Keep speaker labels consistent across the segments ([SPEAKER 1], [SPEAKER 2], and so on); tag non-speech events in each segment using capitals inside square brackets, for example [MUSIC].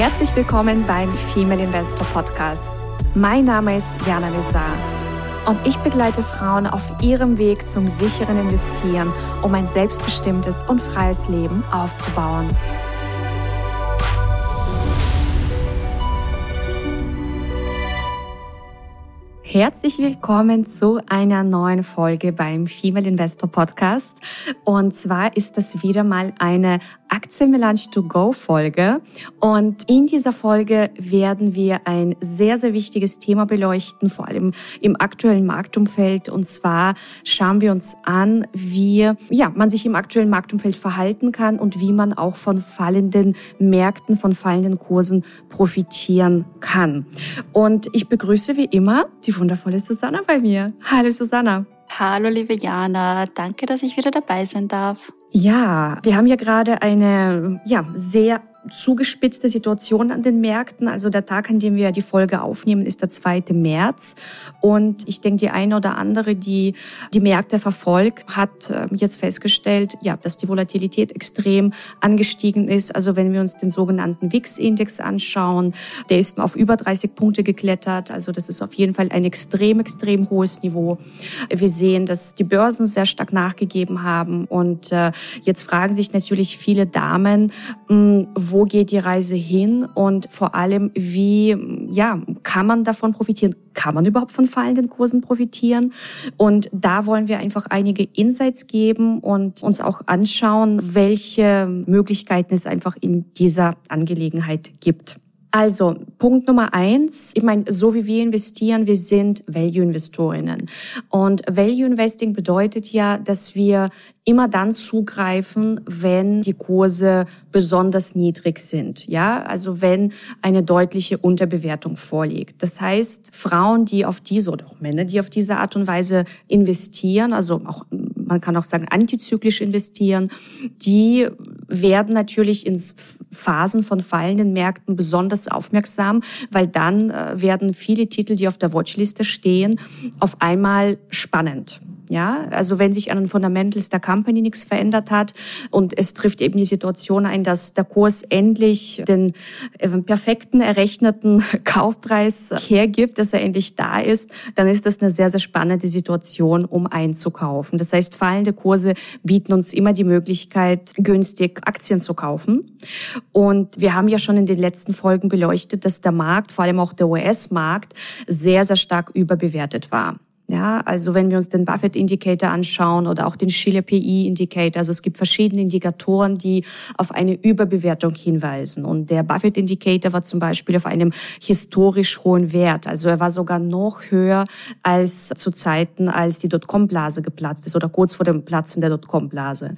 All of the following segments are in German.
[SPEAKER 1] Herzlich willkommen beim Female Investor Podcast. Mein Name ist Jana Lezar und ich begleite Frauen auf ihrem Weg zum sicheren Investieren, um ein selbstbestimmtes und freies Leben aufzubauen. Herzlich willkommen zu einer neuen Folge beim Female Investor Podcast. Und zwar ist das wieder mal eine Aktienmelange to go Folge. Und in dieser Folge werden wir ein sehr, sehr wichtiges Thema beleuchten, vor allem im aktuellen Marktumfeld. Und zwar schauen wir uns an, wie, ja, man sich im aktuellen Marktumfeld verhalten kann und wie man auch von fallenden Märkten, von fallenden Kursen profitieren kann. Und ich begrüße wie immer die wundervolle Susanna bei mir. Hallo Susanna.
[SPEAKER 2] Hallo liebe Jana, danke, dass ich wieder dabei sein darf.
[SPEAKER 1] Ja, wir haben ja gerade eine ja, sehr zugespitzte Situation an den Märkten. Also der Tag, an dem wir die Folge aufnehmen, ist der 2. März. Und ich denke, die eine oder andere, die die Märkte verfolgt, hat ähm, jetzt festgestellt, ja, dass die Volatilität extrem angestiegen ist. Also wenn wir uns den sogenannten WIX-Index anschauen, der ist auf über 30 Punkte geklettert. Also das ist auf jeden Fall ein extrem, extrem hohes Niveau. Wir sehen, dass die Börsen sehr stark nachgegeben haben. Und äh, jetzt fragen sich natürlich viele Damen, hm, wo geht die Reise hin und vor allem, wie ja, kann man davon profitieren? Kann man überhaupt von fallenden Kursen profitieren? Und da wollen wir einfach einige Insights geben und uns auch anschauen, welche Möglichkeiten es einfach in dieser Angelegenheit gibt. Also Punkt Nummer eins, ich meine, so wie wir investieren, wir sind Value-Investorinnen. Und Value-Investing bedeutet ja, dass wir immer dann zugreifen, wenn die Kurse besonders niedrig sind. Ja, also wenn eine deutliche Unterbewertung vorliegt. Das heißt, Frauen, die auf diese oder auch Männer, die auf diese Art und Weise investieren, also auch man kann auch sagen antizyklisch investieren, die werden natürlich in Phasen von fallenden Märkten besonders aufmerksam, weil dann äh, werden viele Titel, die auf der Watchliste stehen, auf einmal spannend. Ja, also wenn sich an den Fundamentals der Company nichts verändert hat und es trifft eben die Situation ein, dass der Kurs endlich den äh, perfekten errechneten [LAUGHS] Kaufpreis hergibt, dass er endlich da ist, dann ist das eine sehr, sehr spannende Situation, um einzukaufen. Das heißt, fallende Kurse bieten uns immer die Möglichkeit, günstig Aktien zu kaufen. Und wir haben ja schon in den letzten Folgen beleuchtet, dass der Markt, vor allem auch der US-Markt, sehr, sehr stark überbewertet war. Ja, also wenn wir uns den Buffett Indicator anschauen oder auch den Schiller PI Indicator, also es gibt verschiedene Indikatoren, die auf eine Überbewertung hinweisen. Und der Buffett Indicator war zum Beispiel auf einem historisch hohen Wert. Also er war sogar noch höher als zu Zeiten, als die Dotcom-Blase geplatzt ist oder kurz vor dem Platzen der Dotcom-Blase.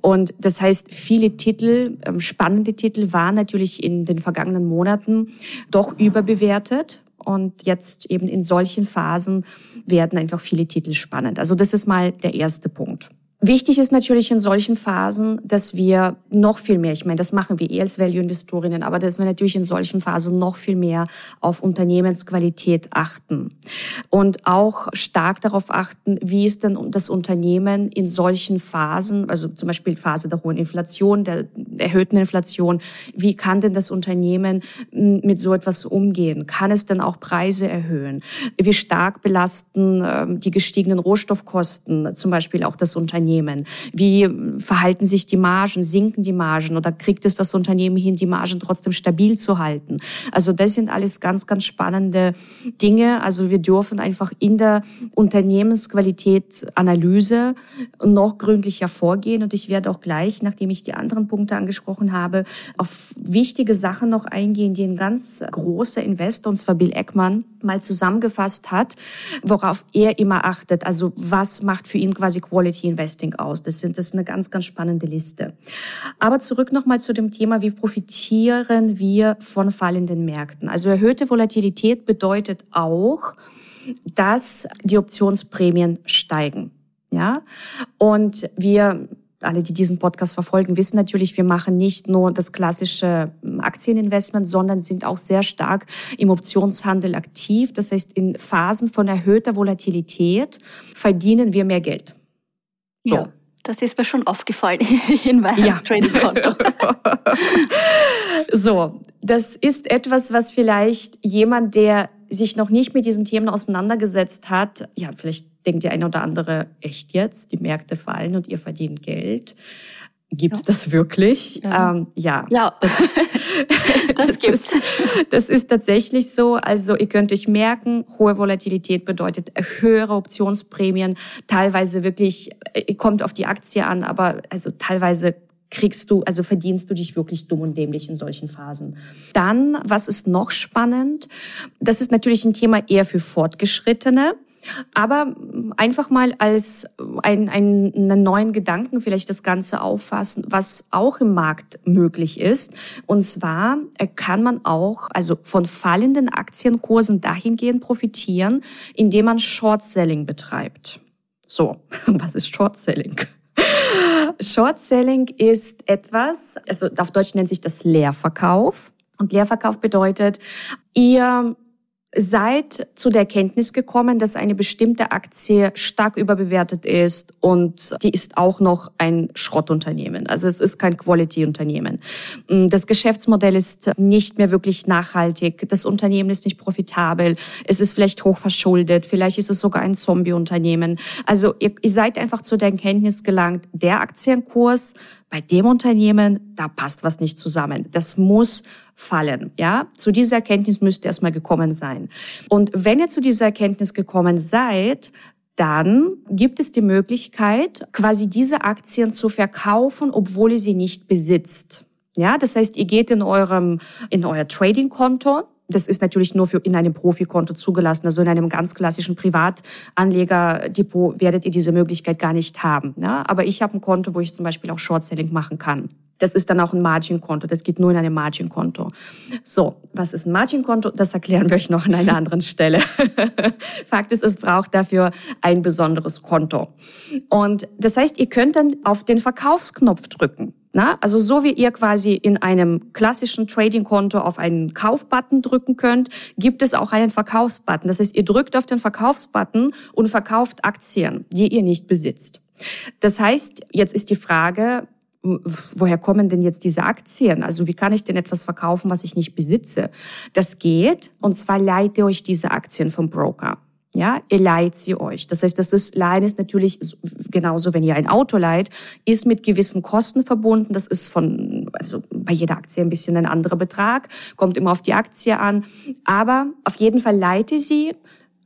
[SPEAKER 1] Und das heißt, viele Titel, ähm, spannende Titel waren natürlich in den vergangenen Monaten doch überbewertet und jetzt eben in solchen Phasen werden einfach viele Titel spannend. Also das ist mal der erste Punkt. Wichtig ist natürlich in solchen Phasen, dass wir noch viel mehr, ich meine, das machen wir eh als Value-Investorinnen, aber dass wir natürlich in solchen Phasen noch viel mehr auf Unternehmensqualität achten und auch stark darauf achten, wie ist denn das Unternehmen in solchen Phasen, also zum Beispiel Phase der hohen Inflation, der erhöhten Inflation, wie kann denn das Unternehmen mit so etwas umgehen? Kann es denn auch Preise erhöhen? Wie stark belasten ähm, die gestiegenen Rohstoffkosten zum Beispiel auch das Unternehmen? Unternehmen? Wie verhalten sich die Margen? Sinken die Margen oder kriegt es das Unternehmen hin, die Margen trotzdem stabil zu halten? Also das sind alles ganz, ganz spannende Dinge. Also wir dürfen einfach in der Unternehmensqualitätsanalyse noch gründlicher vorgehen und ich werde auch gleich, nachdem ich die anderen Punkte angesprochen habe, auf wichtige Sachen noch eingehen, die ein ganz großer Investor, und zwar Bill Eckmann, mal zusammengefasst hat, worauf er immer achtet. Also was macht für ihn quasi Quality Investing? Investing aus. Das, sind, das ist eine ganz, ganz spannende Liste. Aber zurück nochmal zu dem Thema, wie profitieren wir von fallenden Märkten? Also erhöhte Volatilität bedeutet auch, dass die Optionsprämien steigen. Ja, und wir alle, die diesen Podcast verfolgen, wissen natürlich, wir machen nicht nur das klassische hm, Aktieninvestment, sondern sind auch sehr stark im Optionshandel aktiv. Das heißt, in Phasen von erhöhter Volatilität verdienen wir mehr Geld.
[SPEAKER 2] So. Ja, das ist mir schon aufgefallen [LAUGHS] in meinem ja. Trading-Konto. [LAUGHS]
[SPEAKER 1] So, das ist etwas, was vielleicht jemand, der sich noch nicht mit diesen Themen auseinandergesetzt hat, ja, vielleicht denkt der eine oder andere, echt jetzt, die Märkte fallen und ihr verdient Geld. Gibt's ja. das wirklich?
[SPEAKER 2] Ja. Ähm, ja. ja. [LAUGHS]
[SPEAKER 1] Das, gibt's. Das ist tatsächlich so. Also ihr könnt euch merken, hohe Volatilität bedeutet höhere Optionsprämien. Teilweise wirklich, äh, kommt auf die Aktie an, aber also teilweise kriegst du, also verdienst du dich wirklich dumm und dämlich in solchen Phasen. Dann, was ist noch spannend? Das ist natürlich ein Thema eher für Fortgeschrittene. Aber einfach mal als ein, ein, einen neuen Gedanken vielleicht das Ganze auffassen, was auch im Markt möglich ist. Und zwar kann man auch also von fallenden Aktienkursen dahingehend profitieren, indem man Short Selling betreibt. So, [LAUGHS] was ist Short Selling? Short Selling ist etwas, also auf Deutsch nennt sich das Leerverkauf. Und Leerverkauf bedeutet, ihr seid zu der Erkenntnis gekommen, dass eine bestimmte Aktie stark überbewertet ist und die ist auch noch ein Schrottunternehmen. Also es ist kein Quality-Unternehmen. Mm, das Geschäftsmodell ist nicht mehr wirklich nachhaltig. Das Unternehmen ist nicht profitabel. Es ist vielleicht hochverschuldet. Vielleicht ist es sogar ein Zombie-Unternehmen. Also ihr, ihr seid einfach zu der Erkenntnis gelangt, der Aktienkurs bei dem Unternehmen, da passt was nicht zusammen. Das muss fallen. Ja, zu dieser Erkenntnis müsst ihr erstmal gekommen sein. Und wenn ihr zu dieser Erkenntnis gekommen seid, dann gibt es die Möglichkeit, quasi diese Aktien zu verkaufen, obwohl ihr sie nicht besitzt. Ja, das heißt, ihr geht in eurem, in euer Trading-Konto, das ist natürlich nur für in einem Profikonto zugelassen. Also in einem ganz klassischen Privatanlegerdepot werdet ihr diese Möglichkeit gar nicht haben. Ja? Aber ich habe ein Konto, wo ich zum Beispiel auch Short-Selling machen kann. Das ist dann auch ein Margin-Konto. Das geht nur in einem Margin-Konto. So, was ist ein Margin-Konto? Das erklären wir euch noch an einer anderen Stelle. [LAUGHS] Fakt ist, es braucht dafür ein besonderes Konto. Und das heißt, ihr könnt dann auf den Verkaufsknopf drücken. Na, also so wie ihr quasi in einem klassischen Trading-Konto auf einen Kaufbutton drücken könnt, gibt es auch einen Verkaufsbutton. Das heißt, ihr drückt auf den Verkaufsbutton und verkauft Aktien, die ihr nicht besitzt. Das heißt, jetzt ist die Frage, woher kommen denn jetzt diese Aktien? Also wie kann ich denn etwas verkaufen, was ich nicht besitze? Das geht, und zwar leiht ihr euch diese Aktien vom Broker. Ja, ihr leiht sie euch. Das heißt, das ist, Leihen ist natürlich genauso, wenn ihr ein Auto leiht, ist mit gewissen Kosten verbunden. Das ist von, also bei jeder Aktie ein bisschen ein anderer Betrag, kommt immer auf die Aktie an. Aber auf jeden Fall leiht ihr sie,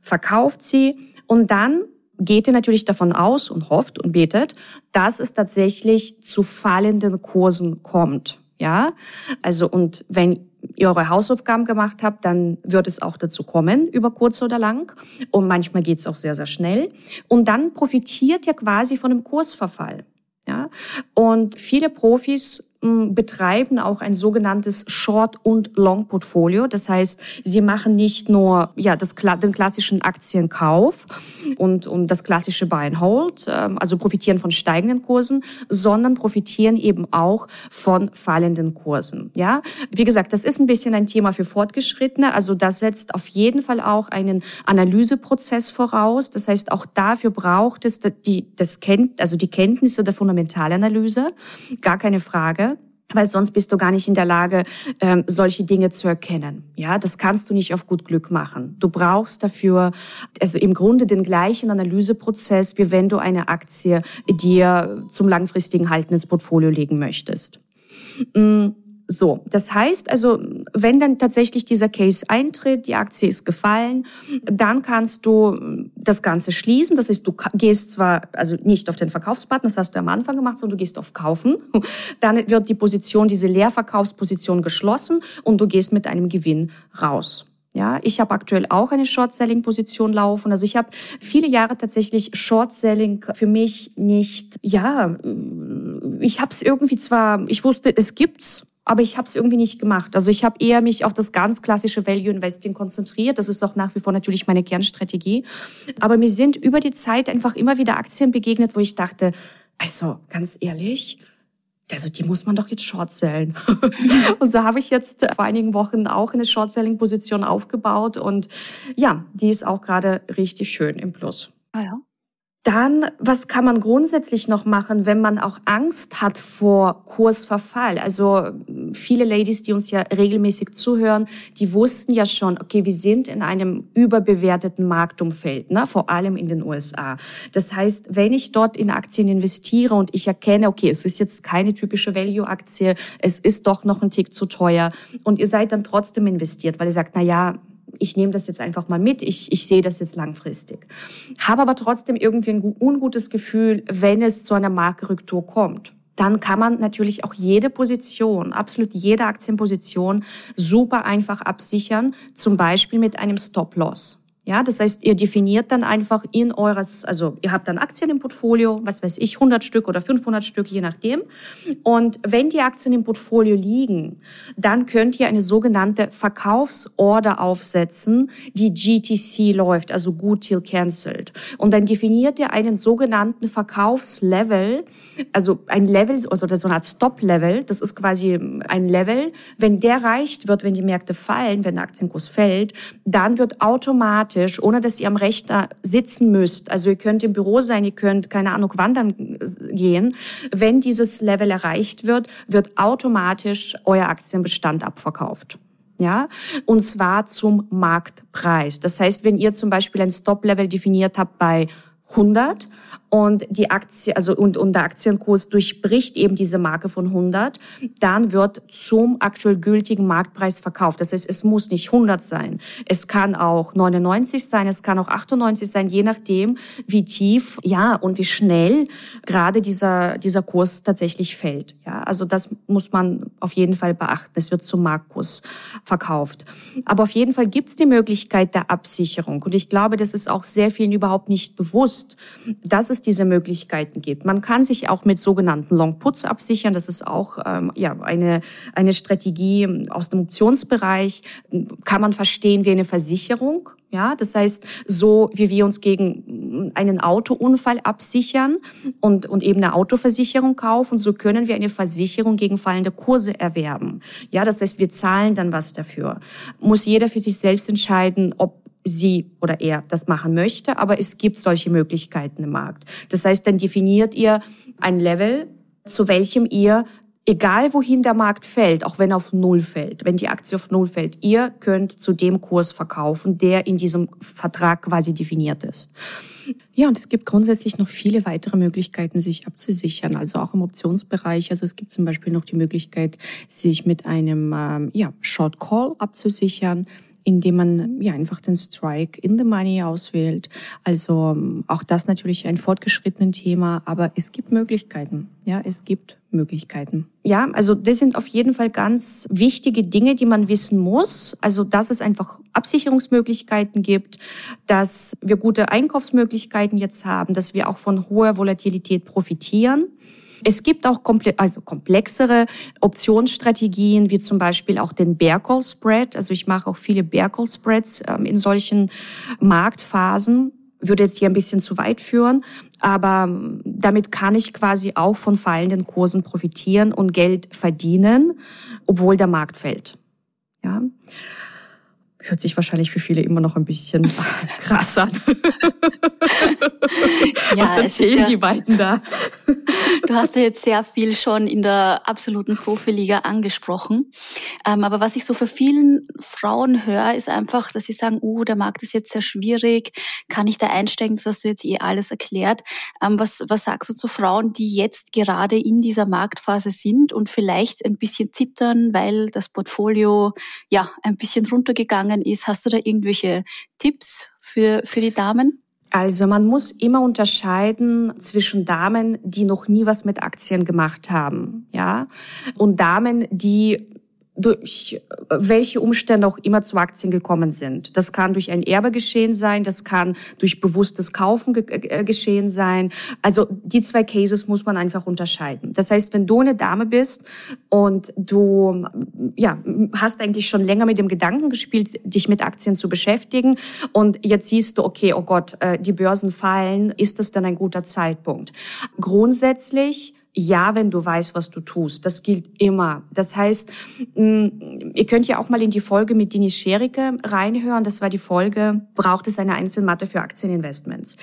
[SPEAKER 1] verkauft sie und dann geht ihr natürlich davon aus und hofft und betet, dass es tatsächlich zu fallenden Kursen kommt. Ja, also und wenn ihr eure Hausaufgaben gemacht habt, dann wird es auch dazu kommen, über kurz oder lang. Und manchmal geht es auch sehr, sehr schnell. Und dann profitiert ihr quasi von dem Kursverfall. Ja? Und viele Profis betreiben auch ein sogenanntes Short- und Long-Portfolio. Das heißt, sie machen nicht nur ja, das, den klassischen Aktienkauf und, und das klassische Buy and Hold, ähm, also profitieren von steigenden Kursen, sondern profitieren eben auch von fallenden Kursen. Ja, Wie gesagt, das ist ein bisschen ein Thema für Fortgeschrittene. Also das setzt auf jeden Fall auch einen Analyseprozess voraus. Das heißt, auch dafür braucht es die, das Kennt, also die Kenntnisse der Fundamentalanalyse. Gar keine Frage weil sonst bist du gar nicht in der Lage, ähm, solche Dinge zu erkennen. Ja, das kannst du nicht auf gut Glück machen. Du brauchst dafür also im Grunde den gleichen Analyseprozess, wie wenn du eine Aktie dir zum langfristigen Halten ins Portfolio legen möchtest. Mm, so, das heißt also, wenn dann tatsächlich dieser Case eintritt, die Aktie ist gefallen, dann kannst du das Ganze schließen. Das heißt, du gehst zwar also nicht auf den Verkaufsbutton, das hast du am Anfang gemacht, sondern du gehst auf Kaufen. [LAUGHS] Dann wird die Position, diese Leerverkaufsposition geschlossen und du gehst mit einem Gewinn raus. Ja, ich habe aktuell auch eine Short-Selling-Position laufen. Also ich habe viele Jahre tatsächlich Short-Selling für mich nicht, ja, ich habe es irgendwie zwar, ich wusste, es gibt's, aber ich habe es irgendwie nicht gemacht. Also ich habe eher mich auf das ganz klassische Value Investing konzentriert. Das ist auch nach wie vor natürlich meine Kernstrategie. Aber mir sind über die Zeit einfach immer wieder Aktien begegnet, wo ich dachte, also ganz ehrlich, also die muss man doch jetzt short sellen. [LAUGHS] und so habe ich jetzt vor einigen Wochen auch eine Short-Selling-Position aufgebaut und ja, die ist auch gerade richtig schön im Plus.
[SPEAKER 2] Ah ja.
[SPEAKER 1] Dann, was kann man grundsätzlich noch machen, wenn man auch Angst hat vor Kursverfall? Also viele Ladies, die uns ja regelmäßig zuhören, die wussten ja schon, okay, wir sind in einem überbewerteten Marktumfeld, ne? vor allem in den USA. Das heißt, wenn ich dort in Aktien investiere und ich erkenne, okay, es ist jetzt keine typische Value-Aktie, es ist doch noch ein Tick zu teuer und ihr seid dann trotzdem investiert, weil ihr sagt, na ja, ich nehme das jetzt einfach mal mit, ich, ich sehe das jetzt langfristig. Habe aber trotzdem irgendwie ein ungutes Gefühl, wenn es zu einer Markenrücktour kommt. Dann kann man natürlich auch jede Position, absolut jede Aktienposition super einfach absichern, zum Beispiel mit einem Stop-Loss. Ja, das heißt, ihr definiert dann einfach in eures, also ihr habt dann Aktien im Portfolio, was weiß ich, 100 Stück oder 500 Stück, je nachdem. Und wenn die Aktien im Portfolio liegen, dann könnt ihr eine sogenannte Verkaufsorder aufsetzen, die GTC läuft, also Good Till Cancelled. Und dann definiert ihr einen sogenannten Verkaufslevel, also ein Level, also so eine Art Stop-Level, das ist quasi ein Level. Wenn der erreicht wird, wenn die Märkte fallen, wenn der Aktienkurs fällt, dann wird automatisch Schreibtisch, ohne dass ihr am Rechner sitzen müsst. Also ihr könnt im Büro sein, ihr könnt, keine Ahnung, wandern gehen. Wenn dieses Level erreicht wird, wird automatisch euer Aktienbestand abverkauft. Ja, und zwar zum Marktpreis. Das heißt, wenn ihr zum Beispiel ein Stop-Level definiert habt bei 100 und die Aktie, also und, und der Aktienkurs durchbricht eben diese Marke von 100, dann wird zum aktuell gültigen Marktpreis verkauft. Das heißt, es muss nicht 100 sein. Es kann auch 99 sein, es kann auch 98 sein, je nachdem, wie tief, ja, und wie schnell gerade dieser, dieser Kurs tatsächlich fällt. Ja, also das muss man auf jeden Fall beachten. Es wird zum Marktkurs verkauft. Aber auf jeden Fall gibt es die Möglichkeit der Absicherung. Und ich glaube, das ist auch sehr vielen überhaupt nicht bewusst, dass es diese Möglichkeiten gibt. Man kann sich auch mit sogenannten Long Puts absichern. Das ist auch ähm, ja eine eine Strategie aus dem Optionsbereich. Kann man verstehen wie eine Versicherung. Ja, das heißt, so wie wir uns gegen einen Autounfall absichern und, und eben eine Autoversicherung kaufen, so können wir eine Versicherung gegen fallende Kurse erwerben. Ja, das heißt, wir zahlen dann was dafür. Muss jeder für sich selbst entscheiden, ob sie oder er das machen möchte, aber es gibt solche Möglichkeiten im Markt. Das heißt, dann definiert ihr ein Level, zu welchem ihr egal wohin der Markt fällt, auch wenn auf Null fällt, wenn die Aktie auf Null fällt, ihr könnt zu dem Kurs verkaufen, der in diesem Vertrag quasi definiert ist. Ja, und es gibt grundsätzlich noch viele weitere Möglichkeiten, sich abzusichern, also auch im Optionsbereich. Also es gibt zum Beispiel noch die Möglichkeit, sich mit einem ähm, ja, Short Call abzusichern indem man ja einfach den Strike in the Money auswählt. Also ähm, auch das natürlich ein fortgeschrittenen Thema, aber es gibt Möglichkeiten. Ja, es gibt Möglichkeiten. Ja, also das sind auf jeden Fall ganz wichtige Dinge, die man wissen muss. Also, dass es einfach Absicherungsmöglichkeiten gibt, dass wir gute Einkaufsmöglichkeiten jetzt haben, dass wir auch von hoher Volatilität profitieren. Es gibt auch komple also komplexere Optionsstrategien, wie zum Beispiel auch den Bear Call Spread. Also ich mache auch viele Bear Call Spreads ähm, in solchen Marktphasen. Würde jetzt hier ein bisschen zu weit führen, aber ähm, damit kann ich quasi auch von fallenden Kursen profitieren und Geld verdienen, obwohl der Markt fällt. Ja hört sich wahrscheinlich für viele immer noch ein bisschen [LAUGHS] krass an. [LAUGHS] ja, Was erzählen ja, die beiden da? [LAUGHS]
[SPEAKER 2] du hast ja jetzt sehr viel schon in der absoluten Profiliga angesprochen. Ähm, aber was ich so für vielen Frauen höre, ist einfach, dass sie sagen, uh, der Markt ist jetzt sehr schwierig, kann ich da einsteigen? Das hast du jetzt eh alles erklärt. Ähm, was, was sagst du zu Frauen, die jetzt gerade in dieser Marktphase sind und vielleicht ein bisschen zittern, weil das Portfolio ja ein bisschen runtergegangen gegangen ist. Hast du da irgendwelche Tipps für, für die Damen?
[SPEAKER 1] Also man muss immer unterscheiden zwischen Damen, die noch nie was mit Aktien gemacht haben, ja, und Damen, die durch welche Umstände auch immer zu Aktien gekommen sind. Das kann durch ein Erbe geschehen sein, das kann durch bewusstes Kaufen ge äh, geschehen sein. Also die zwei Cases muss man einfach unterscheiden. Das heißt, wenn du eine Dame bist und du ja, hast eigentlich schon länger mit dem Gedanken gespielt, dich mit Aktien zu beschäftigen und jetzt siehst du, okay, oh Gott, äh, die Börsen fallen, ist das dann ein guter Zeitpunkt? Grundsätzlich Ja, wenn du weißt, was du tust. Das gilt immer. Das heißt, mm, ihr könnt ja auch mal in die Folge mit Denis Scherike reinhören. Das war die Folge, braucht es eine Einzelmatte für Aktieninvestments?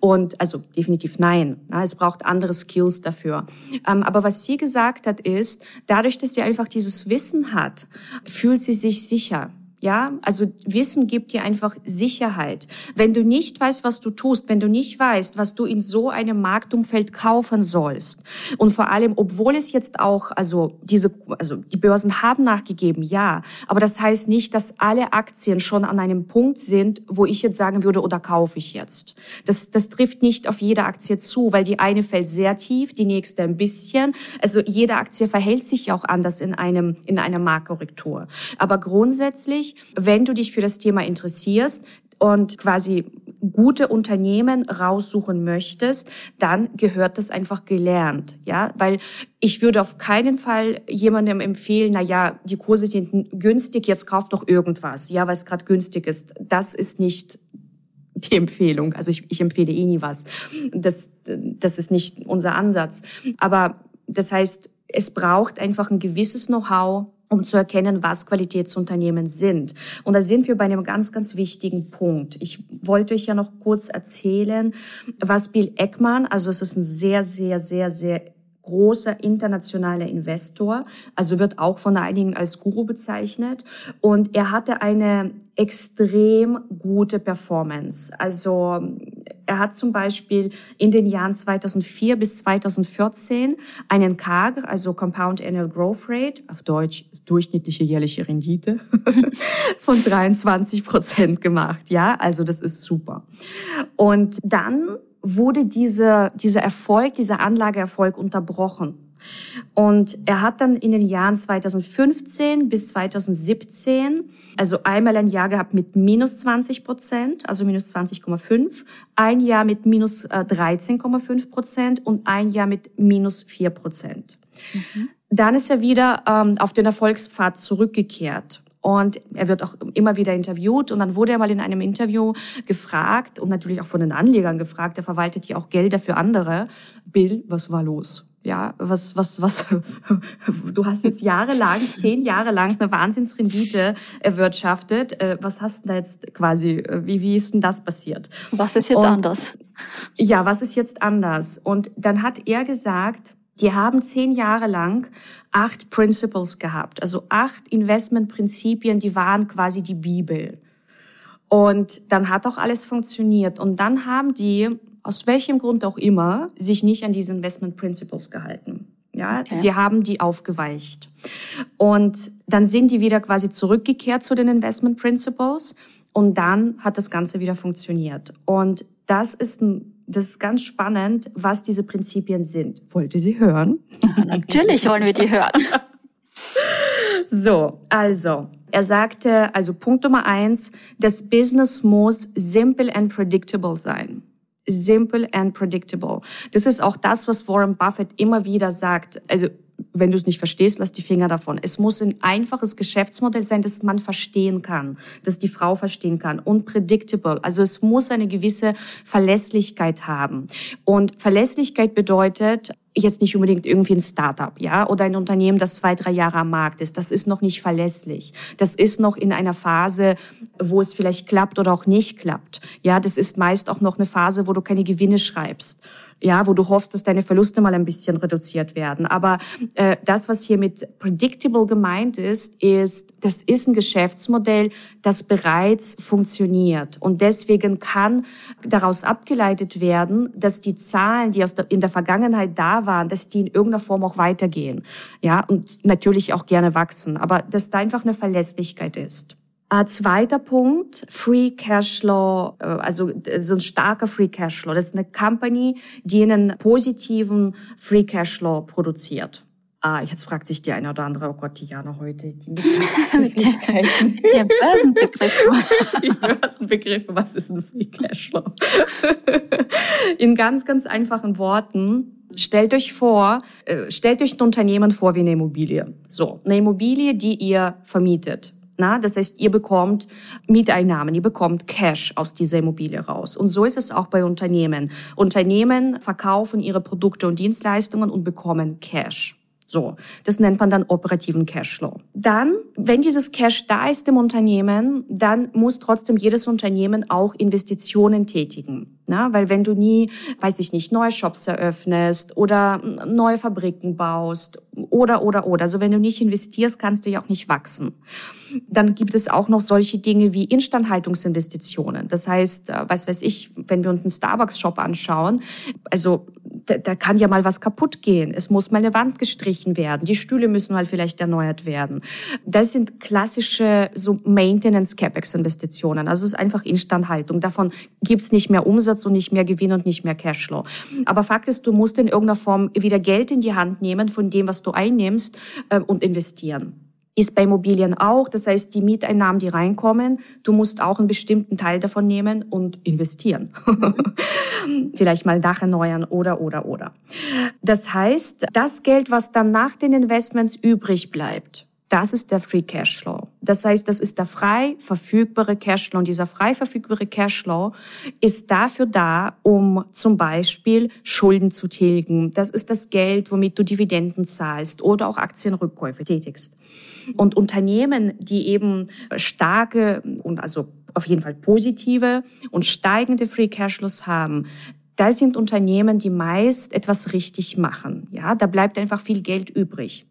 [SPEAKER 1] Und also definitiv nein. Es braucht andere Skills dafür. Ähm, aber was sie gesagt hat, ist, dadurch, dass sie einfach dieses Wissen hat, fühlt sie sich sicher. Ja, also Wissen gibt dir einfach Sicherheit. Wenn du nicht weißt, was du tust, wenn du nicht weißt, was du in so einem Marktumfeld kaufen sollst und vor allem, obwohl es jetzt auch, also diese, also die Börsen haben nachgegeben, ja, aber das heißt nicht, dass alle Aktien schon an einem Punkt sind, wo ich jetzt sagen würde, oder kaufe ich jetzt. Das, das trifft nicht auf jede Aktie zu, weil die eine fällt sehr tief, die nächste ein bisschen. Also jede Aktie verhält sich auch anders in einem, in einer Marktkorrektur. Aber grundsätzlich wenn du dich für das Thema interessierst und quasi gute Unternehmen raussuchen möchtest, dann gehört das einfach gelernt, ja, weil ich würde auf keinen Fall jemandem empfehlen, na ja, die Kurse sind günstig, jetzt kauf doch irgendwas, ja, weil es gerade günstig ist. Das ist nicht die Empfehlung. Also ich, ich empfehle eh nie was. Das, das ist nicht unser Ansatz. Aber das heißt, es braucht einfach ein gewisses Know-how, um zu erkennen, was Qualitätsunternehmen sind. Und da sind wir bei einem ganz, ganz wichtigen Punkt. Ich wollte euch ja noch kurz erzählen, was Bill Eckmann, also es ist ein sehr, sehr, sehr, sehr großer internationaler Investor, also wird auch von einigen als Guru bezeichnet. Und er hatte eine extrem gute Performance. Also er hat zum Beispiel in den Jahren 2004 bis 2014 einen CAGR, also Compound Annual Growth Rate, auf Deutsch durchschnittliche jährliche Rendite [LAUGHS] von 23 Prozent gemacht. Ja, also das ist super. Und dann wurde diese, dieser Erfolg, dieser Anlageerfolg unterbrochen. Und er hat dann in den Jahren 2015 bis 2017, also einmal ein Jahr gehabt mit minus 20 Prozent, also minus 20,5, ein Jahr mit minus 13,5 äh, Prozent und ein Jahr mit minus 4 Prozent. Mhm. Dann ist er wieder ähm, auf den Erfolgspfad zurückgekehrt. Und er wird auch immer wieder interviewt. Und dann wurde er mal in einem Interview gefragt und natürlich auch von den Anlegern gefragt. Er verwaltet ja auch Gelder für andere. Bill, was war los? Ja, was, was, was, [LAUGHS] du hast jetzt jahrelang, [LAUGHS] zehn Jahre lang eine Wahnsinnsrendite erwirtschaftet. Äh, was hast du da jetzt quasi, äh, wie, wie ist denn das passiert?
[SPEAKER 2] Was ist jetzt und, anders?
[SPEAKER 1] Ja, was ist jetzt anders? Und dann hat er gesagt, die haben zehn Jahre lang acht Principles gehabt, also acht Investmentprinzipien, die waren quasi die Bibel. Und dann hat auch alles funktioniert. Und dann haben die, aus welchem Grund auch immer, sich nicht an diese Investment Principles gehalten. Ja, okay. die haben die aufgeweicht. Und dann sind die wieder quasi zurückgekehrt zu den Investment Principles. Und dann hat das Ganze wieder funktioniert. Und das ist ein das ist ganz spannend, was diese Prinzipien sind. Wollt ihr sie hören? [LAUGHS]
[SPEAKER 2] natürlich wollen wir die hören. [LAUGHS]
[SPEAKER 1] So, also, er sagte, also Punkt Nummer eins, das Business muss simple and predictable sein. Simple and predictable. Das ist auch das, was Warren Buffett immer wieder sagt. Also wenn du es nicht verstehst, lass die Finger davon. Es muss ein einfaches Geschäftsmodell sein, das man verstehen kann, das die Frau verstehen kann und predictable. Also es muss eine gewisse Verlässlichkeit haben. Und Verlässlichkeit bedeutet, jetzt nicht unbedingt irgendwie ein Startup, ja, oder ein Unternehmen, das zwei, drei Jahre am Markt ist. Das ist noch nicht verlässlich. Das ist noch in einer Phase, wo es vielleicht klappt oder auch nicht klappt. Ja, das ist meist auch noch eine Phase, wo du keine Gewinne schreibst ja, wo du hoffst, dass deine Verluste mal ein bisschen reduziert werden. Aber äh, das, was hier mit predictable gemeint ist, ist, das ist ein Geschäftsmodell, das bereits funktioniert. Und deswegen kann daraus abgeleitet werden, dass die Zahlen, die aus der, in der Vergangenheit da waren, dass die in irgendeiner Form auch weitergehen. Ja, und natürlich auch gerne wachsen. Aber dass da einfach eine Verlässlichkeit ist. Äh, zweiter Punkt, Free Cashflow, äh, also so ein starker Free Cashflow. Das ist eine Company, die einen positiven Free Cashflow produziert. Ah, jetzt fragt sich die eine oder andere, oh Gott, die Jana heute, die [LAUGHS] Begrifflichkeiten.
[SPEAKER 2] Die Börsenbegriffe. [LAUGHS]
[SPEAKER 1] Die Börsenbegriffe, was ist ein Free Cashflow? [LAUGHS] In ganz, ganz einfachen Worten, stellt euch vor, äh, stellt euch ein Unternehmen vor wie eine Immobilie. So, eine Immobilie, die ihr vermietet. Na, das heißt, ihr bekommt Mieteinnahmen, ihr bekommt Cash aus dieser Immobilie raus. Und so ist es auch bei Unternehmen. Unternehmen verkaufen ihre Produkte und Dienstleistungen und bekommen Cash. So, das nennt man dann operativen Cashflow. Dann, wenn dieses Cash da ist im Unternehmen, dann muss trotzdem jedes Unternehmen auch Investitionen tätigen. Na, weil wenn du nie, weiß ich nicht, neue Shops eröffnest oder neue Fabriken baust oder, oder, oder, also wenn du nicht investierst, kannst du ja auch nicht wachsen. Dann gibt es auch noch solche Dinge wie Instandhaltungsinvestitionen. Das heißt, äh, was weiß ich, wenn wir uns einen Starbucks-Shop anschauen, also da, da kann ja mal was kaputt gehen. Es muss mal eine Wand gestrichen werden. Die Stühle müssen halt vielleicht erneuert werden. Das sind klassische so Maintenance CapEx Investitionen. Also es ist einfach Instandhaltung. Davon gibt's nicht mehr Umsatz und nicht mehr Gewinn und nicht mehr Cashflow. Aber Fakt ist, du musst in irgendeiner Form wieder Geld in die Hand nehmen von dem, was du einnimmst äh, und investieren ist bei Immobilien auch. Das heißt, die Mieteinnahmen, die reinkommen, du musst auch einen bestimmten Teil davon nehmen und investieren. [LAUGHS] Vielleicht mal Dach erneuern oder, oder, oder. Das heißt, das Geld, was dann nach den Investments übrig bleibt, das ist der Free Cashflow. Das heißt, das ist der frei verfügbare Cashflow. Und dieser frei verfügbare Cashflow ist dafür da, um zum Beispiel Schulden zu tilgen. Das ist das Geld, womit du Dividenden zahlst oder auch Aktienrückkäufe tätigst. Und Unternehmen, die eben starke und also auf jeden Fall positive und steigende Free Cashflows haben, da sind Unternehmen, die meist etwas richtig machen. Ja, da bleibt einfach viel Geld übrig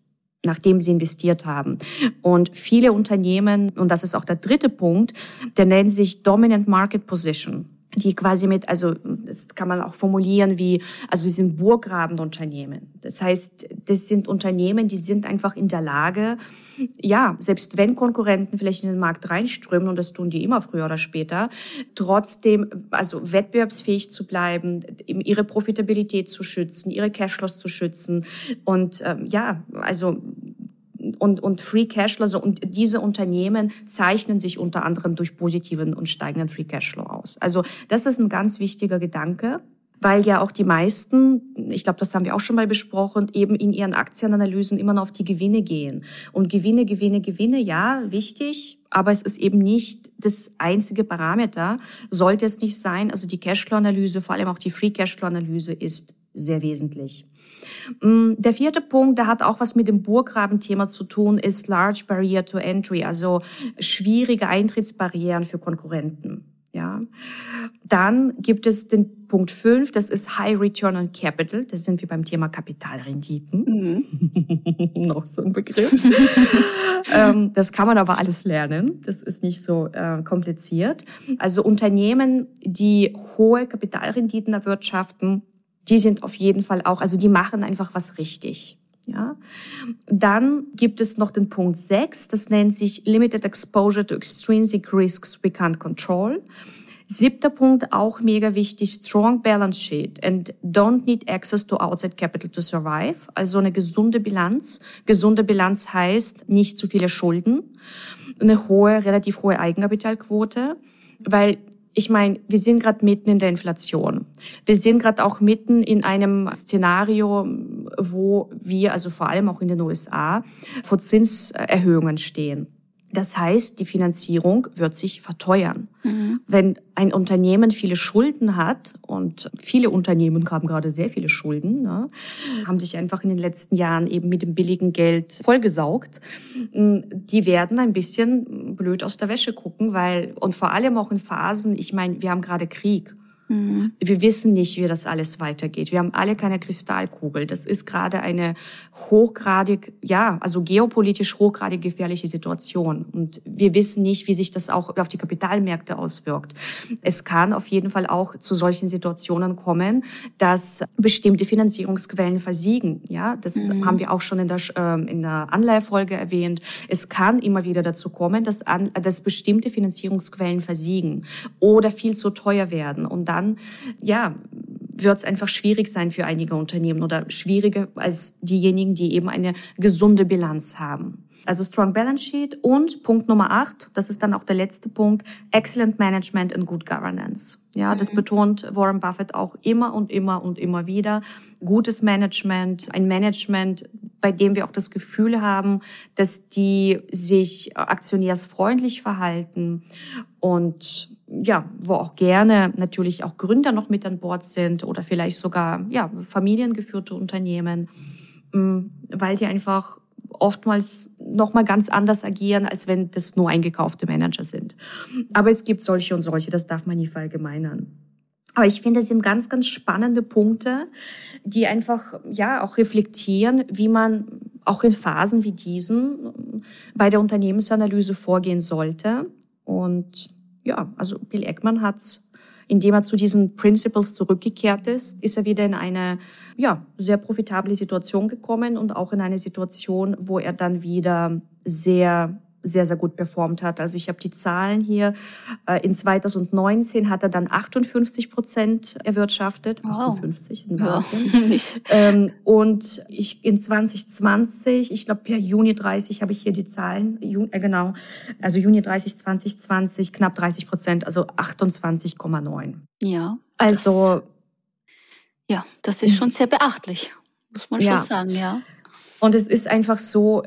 [SPEAKER 1] nachdem sie investiert haben. Und viele Unternehmen, und das ist auch der dritte Punkt, der nennt sich Dominant Market Position die quasi mit, also das kann man auch formulieren wie, also sie sind burggrabende Unternehmen. Das heißt, das sind Unternehmen, die sind einfach in der Lage, ja, selbst wenn Konkurrenten vielleicht in den Markt reinströmen, und das tun die immer früher oder später, trotzdem, also wettbewerbsfähig zu bleiben, ihre Profitabilität zu schützen, ihre Cashflows zu schützen und ähm, ja, also und, und Free Cashflow, also, und diese Unternehmen zeichnen sich unter anderem durch positiven und steigenden Free Cashflow aus. Also das ist ein ganz wichtiger Gedanke weil ja auch die meisten, ich glaube, das haben wir auch schon mal besprochen, eben in ihren Aktienanalysen immer noch auf die Gewinne gehen. Und Gewinne, Gewinne, Gewinne, ja, wichtig, aber es ist eben nicht das einzige Parameter, sollte es nicht sein. Also die Cashflow-Analyse, vor allem auch die Free Cashflow-Analyse ist sehr wesentlich. Mm, der vierte Punkt, der hat auch was mit dem Burggraben-Thema zu tun, ist Large Barrier to Entry, also schwierige Eintrittsbarrieren für Konkurrenten. Ja. Dann gibt es den Punkt 5, das ist High Return on Capital. Das sind wir beim Thema Kapitalrenditen. Mhm. [LAUGHS] Noch so ein Begriff. [LAUGHS] ähm, das kann man aber alles lernen. Das ist nicht so äh, kompliziert. Also Unternehmen, die hohe Kapitalrenditen erwirtschaften, die sind auf jeden Fall auch, also die machen einfach was richtig. Ja. Dann gibt es noch den Punkt 6, das nennt sich Limited Exposure to Extrinsic Risks we can't control. Siebter Punkt, auch mega wichtig, strong balance sheet and don't need access to outside capital to survive. Also eine gesunde Bilanz. Gesunde Bilanz heißt nicht zu viele Schulden, eine hohe, relativ hohe Eigenkapitalquote, weil ich meine, wir sind gerade mitten in der Inflation. Wir sind gerade auch mitten in einem Szenario, wo wir, also vor allem auch in den USA, vor Zinserhöhungen stehen. Das heißt, die Finanzierung wird sich verteuern. Mhm. Wenn ein Unternehmen viele Schulden hat, und viele Unternehmen haben gerade sehr viele Schulden, ne, haben sich einfach in den letzten Jahren eben mit dem billigen Geld vollgesaugt, die werden ein bisschen blöd aus der Wäsche gucken, weil, und vor allem auch in Phasen, ich meine, wir haben gerade Krieg. Mhm. Wir wissen nicht, wie das alles weitergeht. Wir haben alle keine Kristallkugel. Das ist gerade eine hochgradig, ja, also geopolitisch hochgradig gefährliche Situation. Und wir wissen nicht, wie sich das auch auf die Kapitalmärkte auswirkt. Es kann auf jeden Fall auch zu solchen Situationen kommen, dass bestimmte Finanzierungsquellen versiegen. Ja, das mhm. haben wir auch schon in der, äh, in der Anleihefolge erwähnt. Es kann immer wieder dazu kommen, dass, an, dass bestimmte Finanzierungsquellen versiegen oder viel zu teuer werden. Und dann, ja, wird es einfach schwierig sein für einige Unternehmen oder schwieriger als diejenigen, die eben eine gesunde Bilanz haben. Also Strong Balance Sheet und Punkt Nummer acht, das ist dann auch der letzte Punkt, Excellent Management and Good Governance. Ja, das mhm. betont Warren Buffett auch immer und immer und immer wieder. Gutes Management, ein Management, bei dem wir auch das Gefühl haben, dass die sich aktionärsfreundlich verhalten und ja, wo auch gerne natürlich auch Gründer noch mit an Bord sind oder vielleicht sogar ja, familiengeführte Unternehmen, mm, weil die einfach oftmals noch mal ganz anders agieren, als wenn das nur eingekaufte Manager sind. Aber es gibt solche und solche, das darf man nie verallgemeinern. Aber ich finde, es sind ganz, ganz spannende Punkte, die einfach, ja, auch reflektieren, wie man auch in Phasen wie diesen bei der Unternehmensanalyse vorgehen sollte. Und ja, also Bill Eckmann hat's, indem er zu diesen Principles zurückgekehrt ist, ist er wieder in eine ja, sehr profitable Situation gekommen und auch in eine Situation, wo er dann wieder sehr sehr, sehr gut performt hat. Also ich habe die Zahlen hier. Äh, in 2019 hat er dann 58 Prozent erwirtschaftet.
[SPEAKER 2] Wow.
[SPEAKER 1] 58, ein Wahnsinn. [LAUGHS] Ja, ähm, und ich in 2020, ich glaube per Juni 30 habe ich hier die Zahlen, äh, genau, also Juni 30 2020 knapp 30 Prozent, also 28,9.
[SPEAKER 2] Ja.
[SPEAKER 1] Also
[SPEAKER 2] ja, das ist schon sehr beachtlich, muss man ja. schon sagen, ja.
[SPEAKER 1] Und es ist einfach so,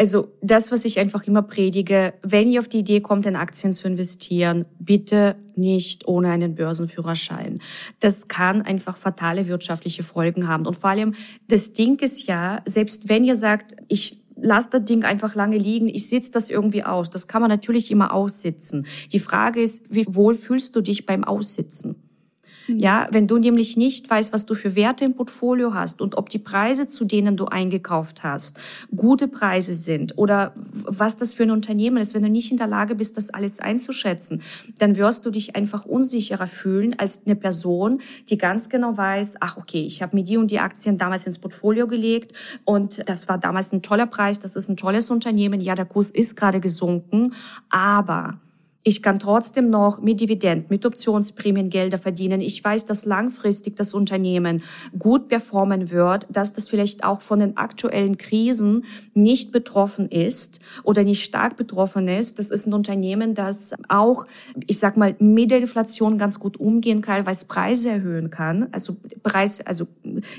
[SPEAKER 1] also das, was ich einfach immer predige, wenn ihr auf die Idee kommt, in Aktien zu investieren, bitte nicht ohne einen Börsenführerschein. Das kann einfach fatale wirtschaftliche Folgen haben. Und vor allem, das Ding ist ja, selbst wenn ihr sagt, ich lass das Ding einfach lange liegen, ich sitze das irgendwie aus. Das kann man natürlich immer aussitzen. Die Frage ist, wie wohl fühlst du dich beim Aussitzen? Mhm. Ja, wenn du nämlich nicht weißt, was du für Werte im Portfolio hast und ob die Preise, zu denen du eingekauft hast, gute Preise sind oder was das für ein Unternehmen ist, wenn du nicht in der Lage bist, das alles einzuschätzen, dann wirst du dich einfach unsicherer fühlen als eine Person, die ganz genau weiß, ach okay, ich habe mir die und die Aktien damals ins Portfolio gelegt und das war damals ein toller Preis, das ist ein tolles Unternehmen, ja, der Kurs ist gerade gesunken, aber ich kann trotzdem noch mit Dividenden, mit Optionsprämien Gelder verdienen. Ich weiß, dass langfristig das Unternehmen gut performen wird, dass das vielleicht auch von den aktuellen Krisen nicht betroffen ist oder nicht stark betroffen ist. Das ist ein Unternehmen, das auch, ich sag mal, mit der Inflation ganz gut umgehen kann, weil es Preise erhöhen kann. Also Preis, also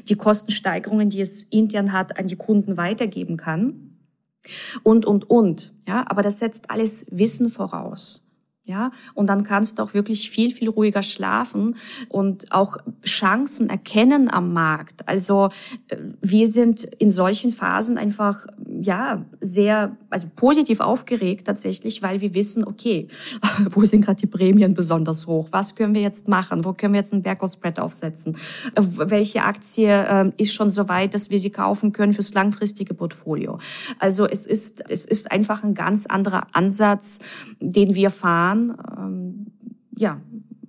[SPEAKER 1] die Kostensteigerungen, die es intern hat, an die Kunden weitergeben kann. Und, und, und. Ja, aber das setzt alles Wissen voraus. Ja, und dann kannst du auch wirklich viel, viel ruhiger schlafen und auch Chancen erkennen am Markt. Also äh, wir sind in solchen Phasen einfach, ja, sehr, also positiv aufgeregt tatsächlich, weil wir wissen, okay, [LAUGHS] wo sind gerade die Prämien besonders hoch? Was können wir jetzt machen? Wo können wir jetzt einen Bergauf-Spread aufsetzen? Äh, welche Aktie äh, ist schon so weit, dass wir sie kaufen können fürs langfristige Portfolio? Also es ist, es ist einfach ein ganz anderer Ansatz, den wir fahren ähm, ja,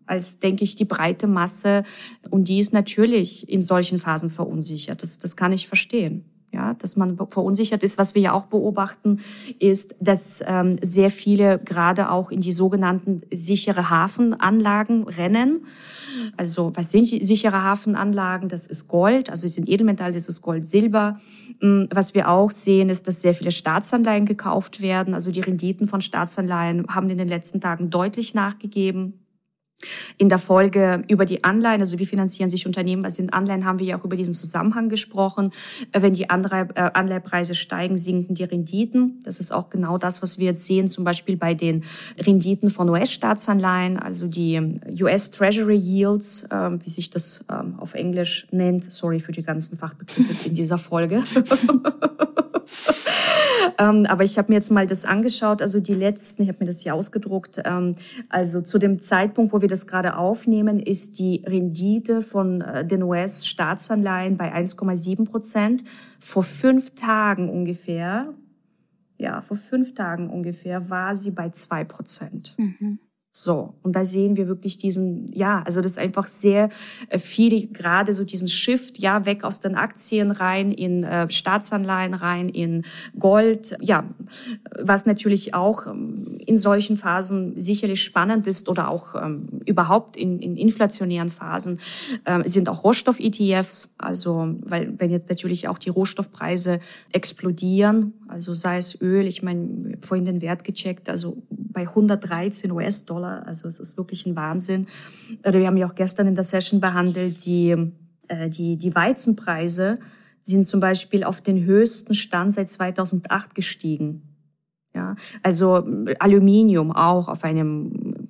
[SPEAKER 1] als, denke ich, die breite Masse. Und die ist natürlich in solchen Phasen verunsichert. Das, das kann ich verstehen. Ja, dass man verunsichert ist. Was wir ja auch beobachten, ist, dass ähm, sehr viele gerade auch in die sogenannten sichere Hafenanlagen rennen. Also was sind sichere Hafenanlagen? Das ist Gold, also es sind Edelmetalle, das ist Gold, Silber. Mm, was wir auch sehen, ist, dass sehr viele Staatsanleihen gekauft werden. Also die Renditen von Staatsanleihen haben in den letzten Tagen deutlich nachgegeben. In der Folge über die Anleihen, also wie finanzieren sich Unternehmen, was sind Anleihen, haben wir ja auch über diesen Zusammenhang gesprochen. Äh, wenn die äh, Anleihpreise steigen, sinken die Renditen. Das ist auch genau das, was wir jetzt sehen, zum Beispiel bei den Renditen von US-Staatsanleihen, also die US Treasury Yields, ähm, wie sich das ähm, auf Englisch nennt. Sorry für die ganzen Fachbegriffe in dieser Folge. [LAUGHS] ähm, aber ich habe mir jetzt mal das angeschaut, also die letzten, ich habe mir das hier ausgedruckt, also zu dem Zeitpunkt, wo wir das gerade aufnehmen, ist die Rendite von äh, den US-Staatsanleihen bei 1,7 Prozent. Vor fünf Tagen ungefähr, ja, vor fünf Tagen ungefähr war sie bei zwei Prozent. Mhm. So, und da sehen wir wirklich diesen, ja, also das ist einfach sehr äh, viel, gerade so diesen Shift, ja, weg aus den Aktien rein in äh, Staatsanleihen rein, in Gold, ja, was natürlich auch ähm, in solchen Phasen sicherlich spannend ist oder auch ähm, überhaupt in, in inflationären Phasen ähm, sind auch Rohstoff-ETFs, also weil wenn jetzt natürlich auch die Rohstoffpreise explodieren, also sei es Öl, ich meine, vorhin den Wert gecheckt, also bei 113 US-Dollar, also es ist wirklich ein Wahnsinn. Oder wir haben ja auch gestern in der Session behandelt die, äh, die, die Weizenpreise, sind zum Beispiel auf den höchsten Stand seit 2008 gestiegen. Ja, also Aluminium auch auf einem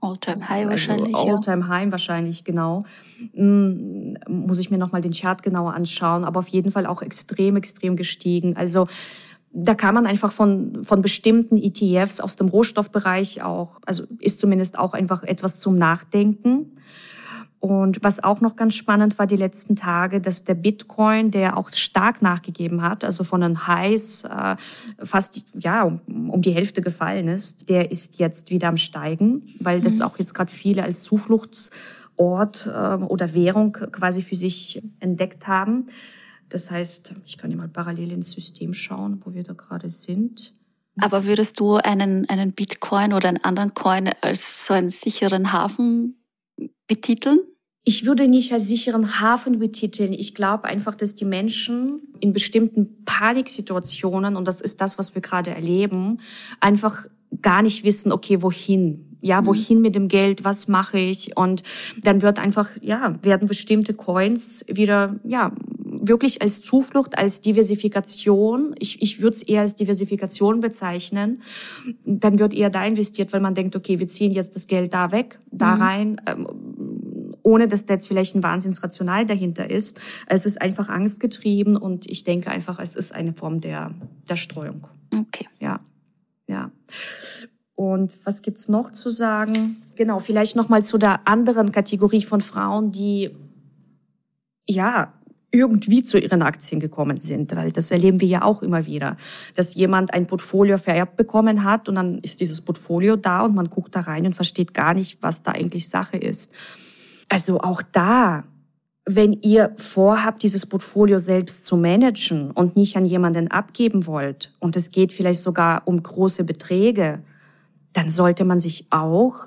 [SPEAKER 2] All-Time High also wahrscheinlich.
[SPEAKER 1] All-Time ja. High wahrscheinlich, genau. Hm, muss ich mir nochmal den Chart genauer anschauen, aber auf jeden Fall auch extrem, extrem gestiegen. Also da kann man einfach von, von bestimmten ETFs aus dem Rohstoffbereich auch, also ist zumindest auch einfach etwas zum Nachdenken. Und was auch noch ganz spannend war die letzten Tage, dass der Bitcoin, der auch stark nachgegeben hat, also von den Highs äh, fast ja um, um die Hälfte gefallen ist, der ist jetzt wieder am steigen, weil das mhm. auch jetzt gerade viele als Zufluchtsort äh, oder Währung quasi für sich entdeckt haben. Das heißt, ich kann ja mal parallel ins System schauen, wo wir da gerade sind.
[SPEAKER 2] Aber würdest du einen, einen Bitcoin oder einen anderen Coin als so einen sicheren Hafen betiteln?
[SPEAKER 1] Ich würde nicht als sicheren Hafen betiteln. Ich glaube einfach, dass die Menschen in bestimmten Paniksituationen, und das ist das, was wir gerade erleben, einfach gar nicht wissen, okay, wohin? Ja, mhm. wohin mit dem Geld? Was mache ich? Und dann wird einfach, ja, werden bestimmte Coins wieder, ja, wirklich als Zuflucht, als Diversifikation. Ich, ich würde es eher als Diversifikation bezeichnen. Dann wird eher da investiert, weil man denkt, okay, wir ziehen jetzt das Geld da weg, da mhm. rein. Ähm, ohne dass da jetzt vielleicht ein Wahnsinnsrational dahinter ist. Es ist einfach angstgetrieben und ich denke einfach, es ist eine Form der, der Streuung.
[SPEAKER 2] Okay.
[SPEAKER 1] Ja, ja. Und was gibt's noch zu sagen? Genau, vielleicht noch mal zu der anderen Kategorie von Frauen, die ja irgendwie zu ihren Aktien gekommen sind, weil das erleben wir ja auch immer wieder, dass jemand ein Portfolio vererbt bekommen hat und dann ist dieses Portfolio da und man guckt da rein und versteht gar nicht, was da eigentlich Sache ist. Also auch da, wenn ihr vorhabt, dieses Portfolio selbst zu managen und nicht an jemanden abgeben wollt und es geht vielleicht sogar um große Beträge, dann sollte man sich auch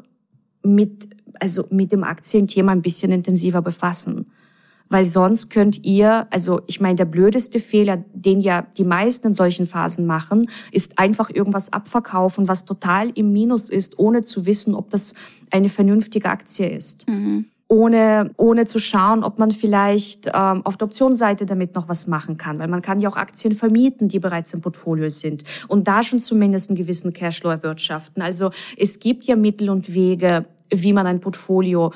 [SPEAKER 1] mit, also mit dem Aktienthema ein bisschen intensiver befassen. Weil sonst könnt ihr, also ich meine, der blödeste Fehler, den ja die meisten in solchen Phasen machen, ist einfach irgendwas abverkaufen, was total im Minus ist, ohne zu wissen, ob das eine vernünftige Aktie ist. Mhm ohne, ohne zu schauen, ob man vielleicht ähm, auf der Optionsseite damit noch was machen kann. Weil man kann ja auch Aktien vermieten, die bereits im Portfolio sind und da schon zumindest einen gewissen Cashflow erwirtschaften. Also es gibt ja Mittel und Wege, wie man ein Portfolio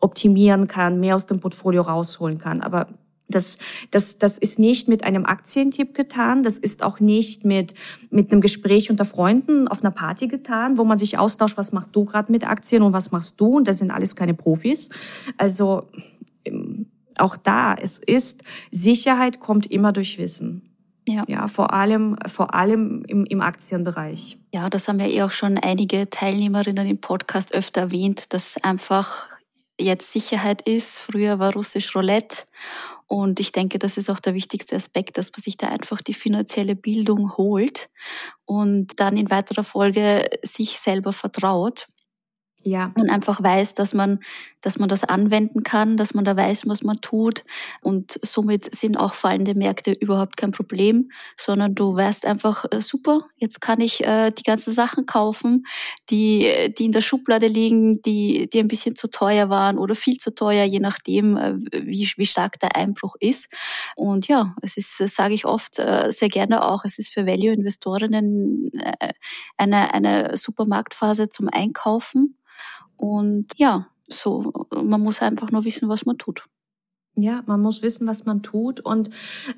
[SPEAKER 1] optimieren kann, mehr aus dem Portfolio rausholen kann. Aber das, das, das ist nicht mit einem Aktientipp getan. Das ist auch nicht mit, mit einem Gespräch unter Freunden auf einer Party getan, wo man sich austauscht, was machst du gerade mit Aktien und was machst du? Und das sind alles keine Profis. Also ähm, auch da, es ist, Sicherheit kommt immer durch Wissen. Ja. ja, vor allem, vor allem im, im Aktienbereich.
[SPEAKER 2] Ja, das haben ja eh auch schon einige Teilnehmerinnen im Podcast öfter erwähnt, dass einfach jetzt Sicherheit ist. Früher war russisch Roulette und ich denke, das ist auch der wichtigste Aspekt, dass man sich da einfach die finanzielle Bildung holt und dann in weiterer Folge sich selber vertraut. Ja. Und einfach weiß, dass man, dass man das anwenden kann, dass man da weiß, was man tut. Und somit sind auch fallende Märkte überhaupt kein Problem, sondern du weißt einfach, äh, super, jetzt kann ich äh, die ganzen Sachen kaufen, die, die in der Schublade liegen, die, die ein bisschen zu teuer waren oder viel zu teuer, je nachdem, äh, wie, wie stark der Einbruch ist. Und ja, es ist, sage ich oft äh, sehr gerne auch, es ist für Value-Investorinnen äh, eine, eine super Marktphase zum Einkaufen. Und ja, so, man muss einfach nur wissen, was man tut.
[SPEAKER 1] Ja, man muss wissen, was man tut. Und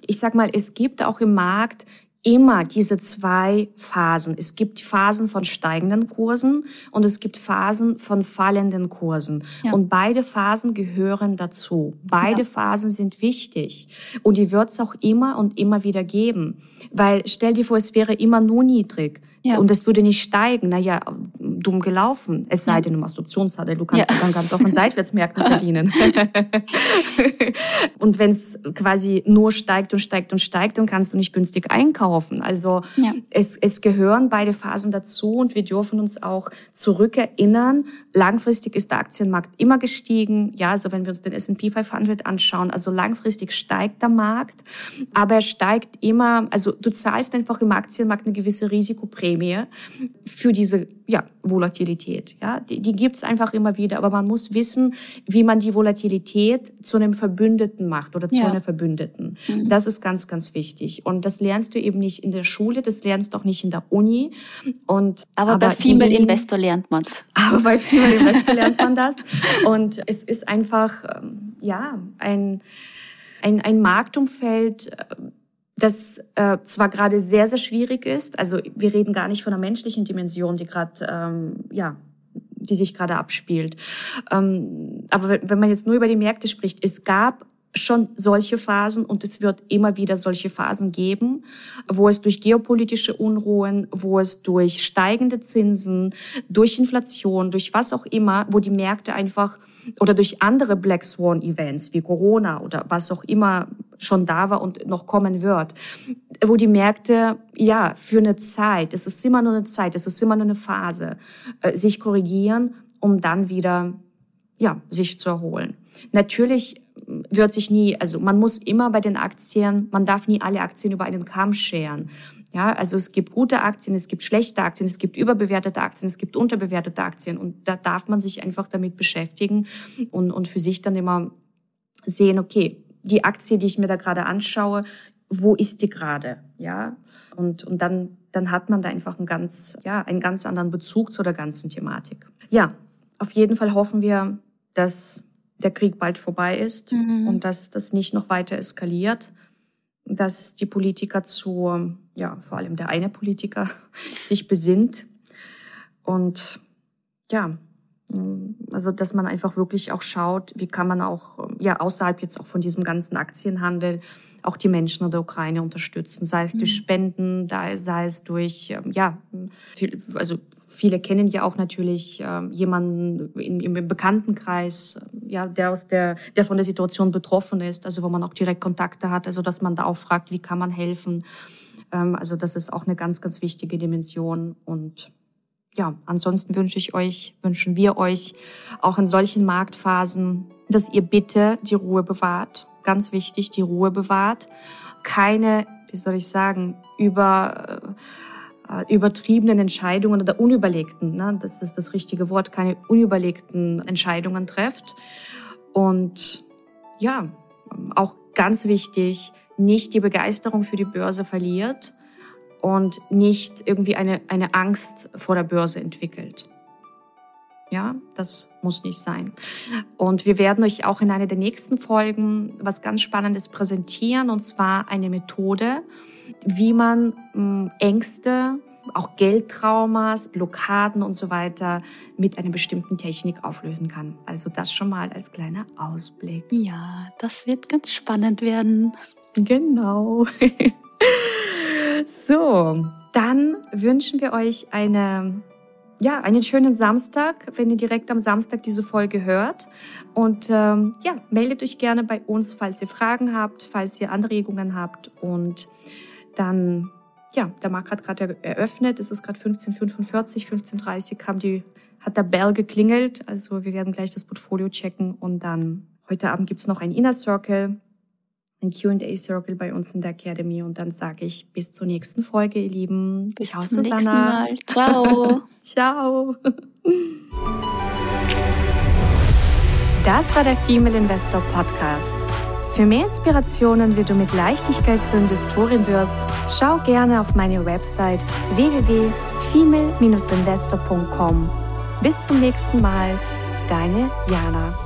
[SPEAKER 1] ich sag mal, es gibt auch im Markt immer diese zwei Phasen. Es gibt Phasen von steigenden Kursen und es gibt Phasen von fallenden Kursen. Ja. Und beide Phasen gehören dazu. Beide ja. Phasen sind wichtig. Und die wird es auch immer und immer wieder geben. Weil stell dir vor, es wäre immer nur niedrig. Ja. Und es würde nicht steigen. Naja, dumm gelaufen. Es sei denn, du machst Optionshandel. Du kannst ja. dann ganz auch in Seitwärtsmärkten [LAUGHS] verdienen. [LAUGHS] und wenn es quasi nur steigt und steigt und steigt, dann kannst du nicht günstig einkaufen. Also ja. es, es gehören beide Phasen dazu und wir dürfen uns auch zurückerinnern. Langfristig ist der Aktienmarkt immer gestiegen. Ja, also wenn wir uns den S&P 500 anschauen, also langfristig steigt der Markt, aber er steigt immer, also du zahlst einfach im Aktienmarkt eine gewisse Risikoprämie für diese ja, Volatilität. Ja, die, die gibt's einfach immer wieder, aber man muss wissen, wie man die Volatilität zu einem Verbündeten macht oder zu ja. einer Verbündeten. Mhm. Das ist ganz, ganz wichtig. Und das lernst du eben nicht in der Schule, das lernst du auch nicht in der Uni. Und
[SPEAKER 2] aber, aber bei Female Investor lernt man's.
[SPEAKER 1] Aber bei Female [LAUGHS] Investor lernt man das. Und es ist einfach, ähm, ja, ein ein, ein Marktumfeld, äh, das äh, zwar gerade sehr, sehr schwierig ist, also wir reden gar nicht von einer menschlichen Dimension, die gerade, ähm, ja, die sich gerade abspielt. Ähm, aber wenn man jetzt nur über die Märkte spricht, es gab schon solche Phasen und es wird immer wieder solche Phasen geben, wo es durch geopolitische Unruhen, wo es durch steigende Zinsen, durch Inflation, durch was auch immer, wo die Märkte einfach oder durch andere Black Swan Events wie Corona oder was auch immer schon da war und noch kommen wird, wo die Märkte ja für eine Zeit, es ist immer nur eine Zeit, es ist immer nur eine Phase, äh, sich korrigieren, um dann wieder ja, sich zu erholen. Natürlich wird sich nie, also man muss immer bei den Aktien, man darf nie alle Aktien über einen Kamm scheren. Ja, also es gibt gute Aktien, es gibt schlechte Aktien, es gibt überbewertete Aktien, es gibt unterbewertete Aktien und da darf man sich einfach damit beschäftigen und, und für sich dann immer sehen, okay, die Aktie, die ich mir da gerade anschaue, wo ist die gerade? Ja, und, und dann, dann hat man da einfach einen ganz, ja, einen ganz anderen Bezug zu der ganzen Thematik. Ja, auf jeden Fall hoffen wir, dass der Krieg bald vorbei ist mhm. und dass das nicht noch weiter eskaliert, dass die Politiker zu, ja, vor allem der eine Politiker [LAUGHS] sich besinnt und ja, also dass man einfach wirklich auch schaut, wie kann man auch ja außerhalb jetzt auch von diesem ganzen Aktienhandel auch die Menschen in der Ukraine unterstützen, sei es durch mhm. Spenden, sei es durch ähm, ja also Viele kennen ja auch natürlich äh, jemanden in, im Bekanntenkreis, äh, ja, der aus der, der von der Situation betroffen ist, also wo man auch direkt Kontakte hat, also dass man da auch fragt, wie kann man helfen. Ähm, also das ist auch eine ganz, ganz wichtige Dimension und ja, ansonsten wünsche ich euch, wünschen wir euch auch in solchen Marktphasen, dass ihr bitte die Ruhe bewahrt. Ganz wichtig, die Ruhe bewahrt. Keine, wie soll ich sagen, über, äh, übertriebenen Entscheidungen oder unüberlegten, ne, das ist das richtige Wort, keine unüberlegten Entscheidungen trefft. Und ja, auch ganz wichtig, nicht die Begeisterung für die Börse verliert und nicht irgendwie eine, eine Angst vor der Börse entwickelt. Ja, das muss nicht sein. Und wir werden euch auch in einer der nächsten Folgen was ganz Spannendes präsentieren, und zwar eine Methode, wie man hm, Ängste, auch Geldtraumas, Blockaden und so weiter mit einer bestimmten Technik auflösen kann. Also das schon mal als kleiner Ausblick.
[SPEAKER 2] Ja, das wird ganz spannend werden.
[SPEAKER 1] Genau. [LAUGHS] so, dann wünschen wir euch eine ja, einen schönen Samstag, wenn ihr direkt am Samstag diese Folge hört. Und ähm, ja, meldet euch gerne bei uns, falls ihr Fragen habt, falls ihr Anregungen habt. Und dann, ja, der Markt hat gerade eröffnet. Es ist gerade 15.45, 15.30 kam die, hat der Bell geklingelt. Also wir werden gleich das Portfolio checken. Und dann heute Abend gibt's noch ein Inner Circle ein QA-Circle bei uns in der Academy und dann sage ich bis zur nächsten Folge, ihr Lieben.
[SPEAKER 2] Bis Ciao, zum Susanna. nächsten Mal. Ciao. [LAUGHS]
[SPEAKER 1] Ciao. Das war der Female Investor Podcast. Für mehr Inspirationen, wie du mit Leichtigkeit zur Investorin wirst, schau gerne auf meine Website www.female-investor.com. Bis zum nächsten Mal, deine Jana.